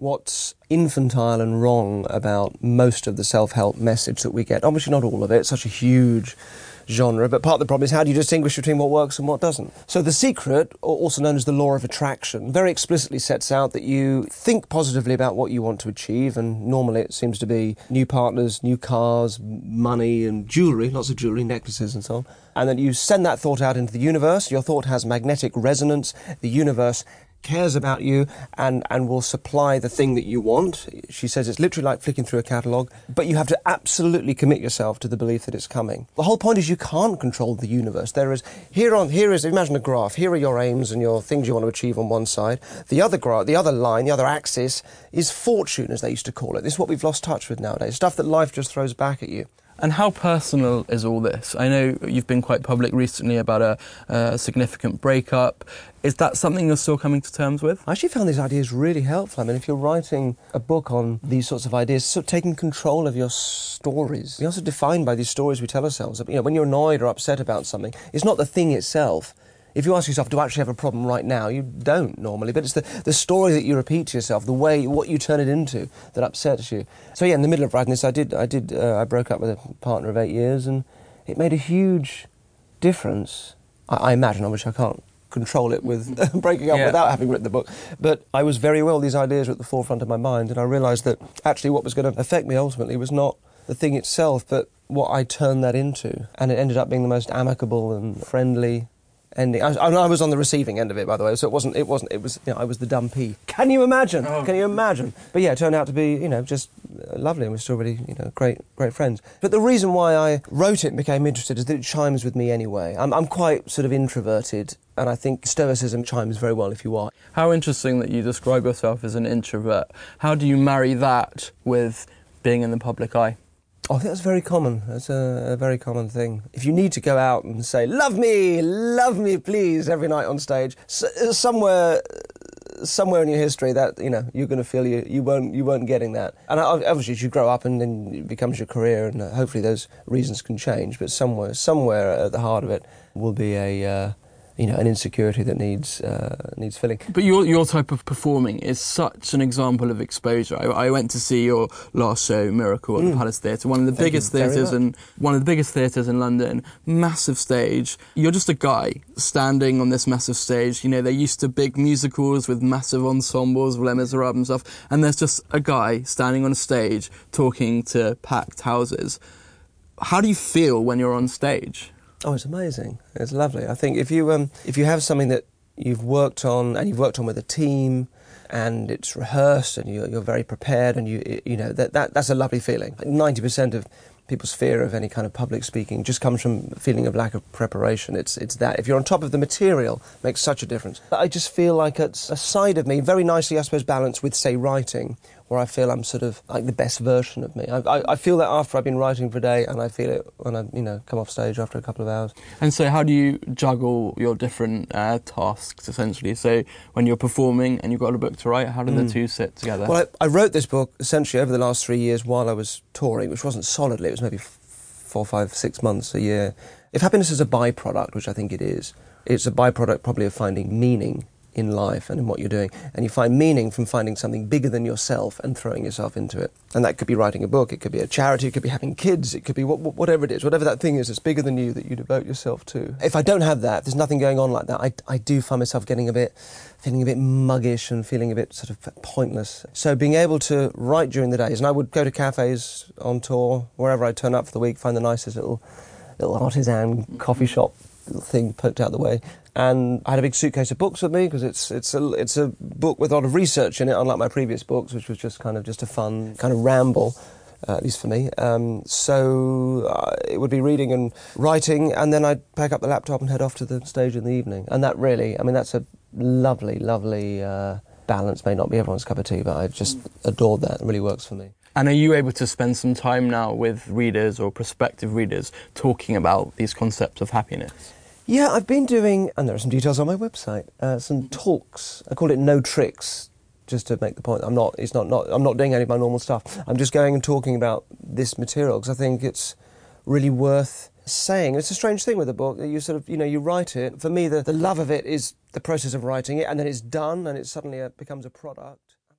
what's infantile and wrong about most of the self help message that we get. Obviously, not all of it, it's such a huge genre, but part of the problem is how do you distinguish between what works and what doesn't? So, The Secret, also known as the law of attraction, very explicitly sets out that you think positively about what you want to achieve, and normally it seems to be new partners, new cars, money, and jewellery, lots of jewellery, necklaces, and so on. And then you send that thought out into the universe. Your thought has magnetic resonance. The universe cares about you and, and will supply the thing that you want. She says it's literally like flicking through a catalogue, but you have to absolutely commit yourself to the belief that it's coming. The whole point is you can't control the universe. There is here on here is imagine a graph. Here are your aims and your things you want to achieve on one side. The other graph, the other line, the other axis is fortune, as they used to call it. This is what we've lost touch with nowadays. Stuff that life just throws back at you. And how personal is all this? I know you've been quite public recently about a, a, significant breakup. Is that something you're still coming to terms with? I actually found these ideas really helpful. I mean, if you're writing a book on these sorts of ideas, sort of taking control of your stories. We're also defined by these stories we tell ourselves. You know, when you're annoyed or upset about something, it's not the thing itself if you ask yourself, do I actually have a problem right now? You don't normally, but it's the, the story that you repeat to yourself, the way, what you turn it into that upsets you. So yeah, in the middle of writing this, I did, I did, uh, I broke up with a partner of eight years and it made a huge difference. I, I imagine, obviously I can't control it with breaking up yeah. without having written the book. But I was very well, these ideas were at the forefront of my mind and I realised that actually what was going to affect me ultimately was not the thing itself, but what I turned that into. And it ended up being the most amicable and friendly ending. I, I, was on the receiving end of it, by the way, so it wasn't. It wasn't. It was. You know, I was the dumb pea. Can you imagine? Oh. Can you imagine? But yeah, it turned out to be, you know, just uh, lovely, and we're still really, you know, great, great friends. But the reason why I wrote it and became interested is that it chimes with me anyway. I'm, I'm quite sort of introverted, and I think Stoicism chimes very well if you are. How interesting that you describe yourself as an introvert. How do you marry that with being in the public eye? Oh, I think that's very common. That's a, a, very common thing. If you need to go out and say, love me, love me, please, every night on stage, uh, somewhere somewhere in your history that you know you're going to feel you you weren't you weren't getting that and obviously you grow up and then it becomes your career and uh, hopefully those reasons can change but somewhere somewhere at the heart of it will be a uh, you know, an insecurity that needs uh, needs filling. But your your type of performing is such an example of exposure. I, I went to see your last show, Miracle, at mm. the Palace Theatre, one of the Thank biggest theatres and one of the biggest theatres in London. Massive stage. You're just a guy standing on this massive stage. You know, they're used to big musicals with massive ensembles, Les Miserables and stuff, and there's just a guy standing on a stage talking to packed houses. How do you feel when you're on stage? Oh, it's amazing. It's lovely. I think if you um, if you have something that you've worked on and you've worked on with a team and it's rehearsed and you're, you're very prepared and you you know that, that that's a lovely feeling. Ninety percent of people's fear of any kind of public speaking just comes from feeling of lack of preparation. It's it's that if you're on top of the material, makes such a difference. I just feel like it's a side of me, very nicely, I suppose, balanced with say writing, where I feel I'm sort of like the best version of me. I, I, I, feel that after I've been writing for a day, and I feel it when I, you know, come off stage after a couple of hours. And so, how do you juggle your different uh, tasks essentially? So, when you're performing and you've got a book to write, how do mm. the two sit together? Well, I, I, wrote this book essentially over the last three years while I was touring, which wasn't solidly. It was maybe four, five, six months a year. If happiness is a byproduct, which I think it is, it's a byproduct probably of finding meaning in life and in what you're doing. And you find meaning from finding something bigger than yourself and throwing yourself into it. And that could be writing a book, it could be a charity, it could be having kids, it could be whatever it is, whatever that thing is that's bigger than you that you devote yourself to. If I don't have that, there's nothing going on like that, I, I do find myself getting a bit, feeling a bit muggish and feeling a bit sort of pointless. So being able to write during the days, and I would go to cafes on tour, wherever I turn up for the week, find the nicest little, little artisan coffee shop thing poked out of the way. And I had a big suitcase of books with me because it's it's a it's a book with a lot of research in it, unlike my previous books, which was just kind of just a fun kind of ramble. Uh, at least for me. Um, so uh, it would be reading and writing, and then I'd pack up the laptop and head off to the stage in the evening. And that really, I mean, that's a lovely, lovely uh, balance. May not be everyone's cup of tea, but I've just adored that. It really works for me. And are you able to spend some time now with readers or prospective readers talking about these concepts of happiness? Yeah, I've been doing, and there are some details on my website, uh, some talks. I call it No Tricks, just to make the point. I'm not, it's not, not, I'm not doing any of my normal stuff. I'm just going and talking about this material because I think it's really worth saying. It's a strange thing with a book that you sort of, you know, you write it. For me, the, the love of it is the process of writing it, and then it's done, and it suddenly uh, becomes a product.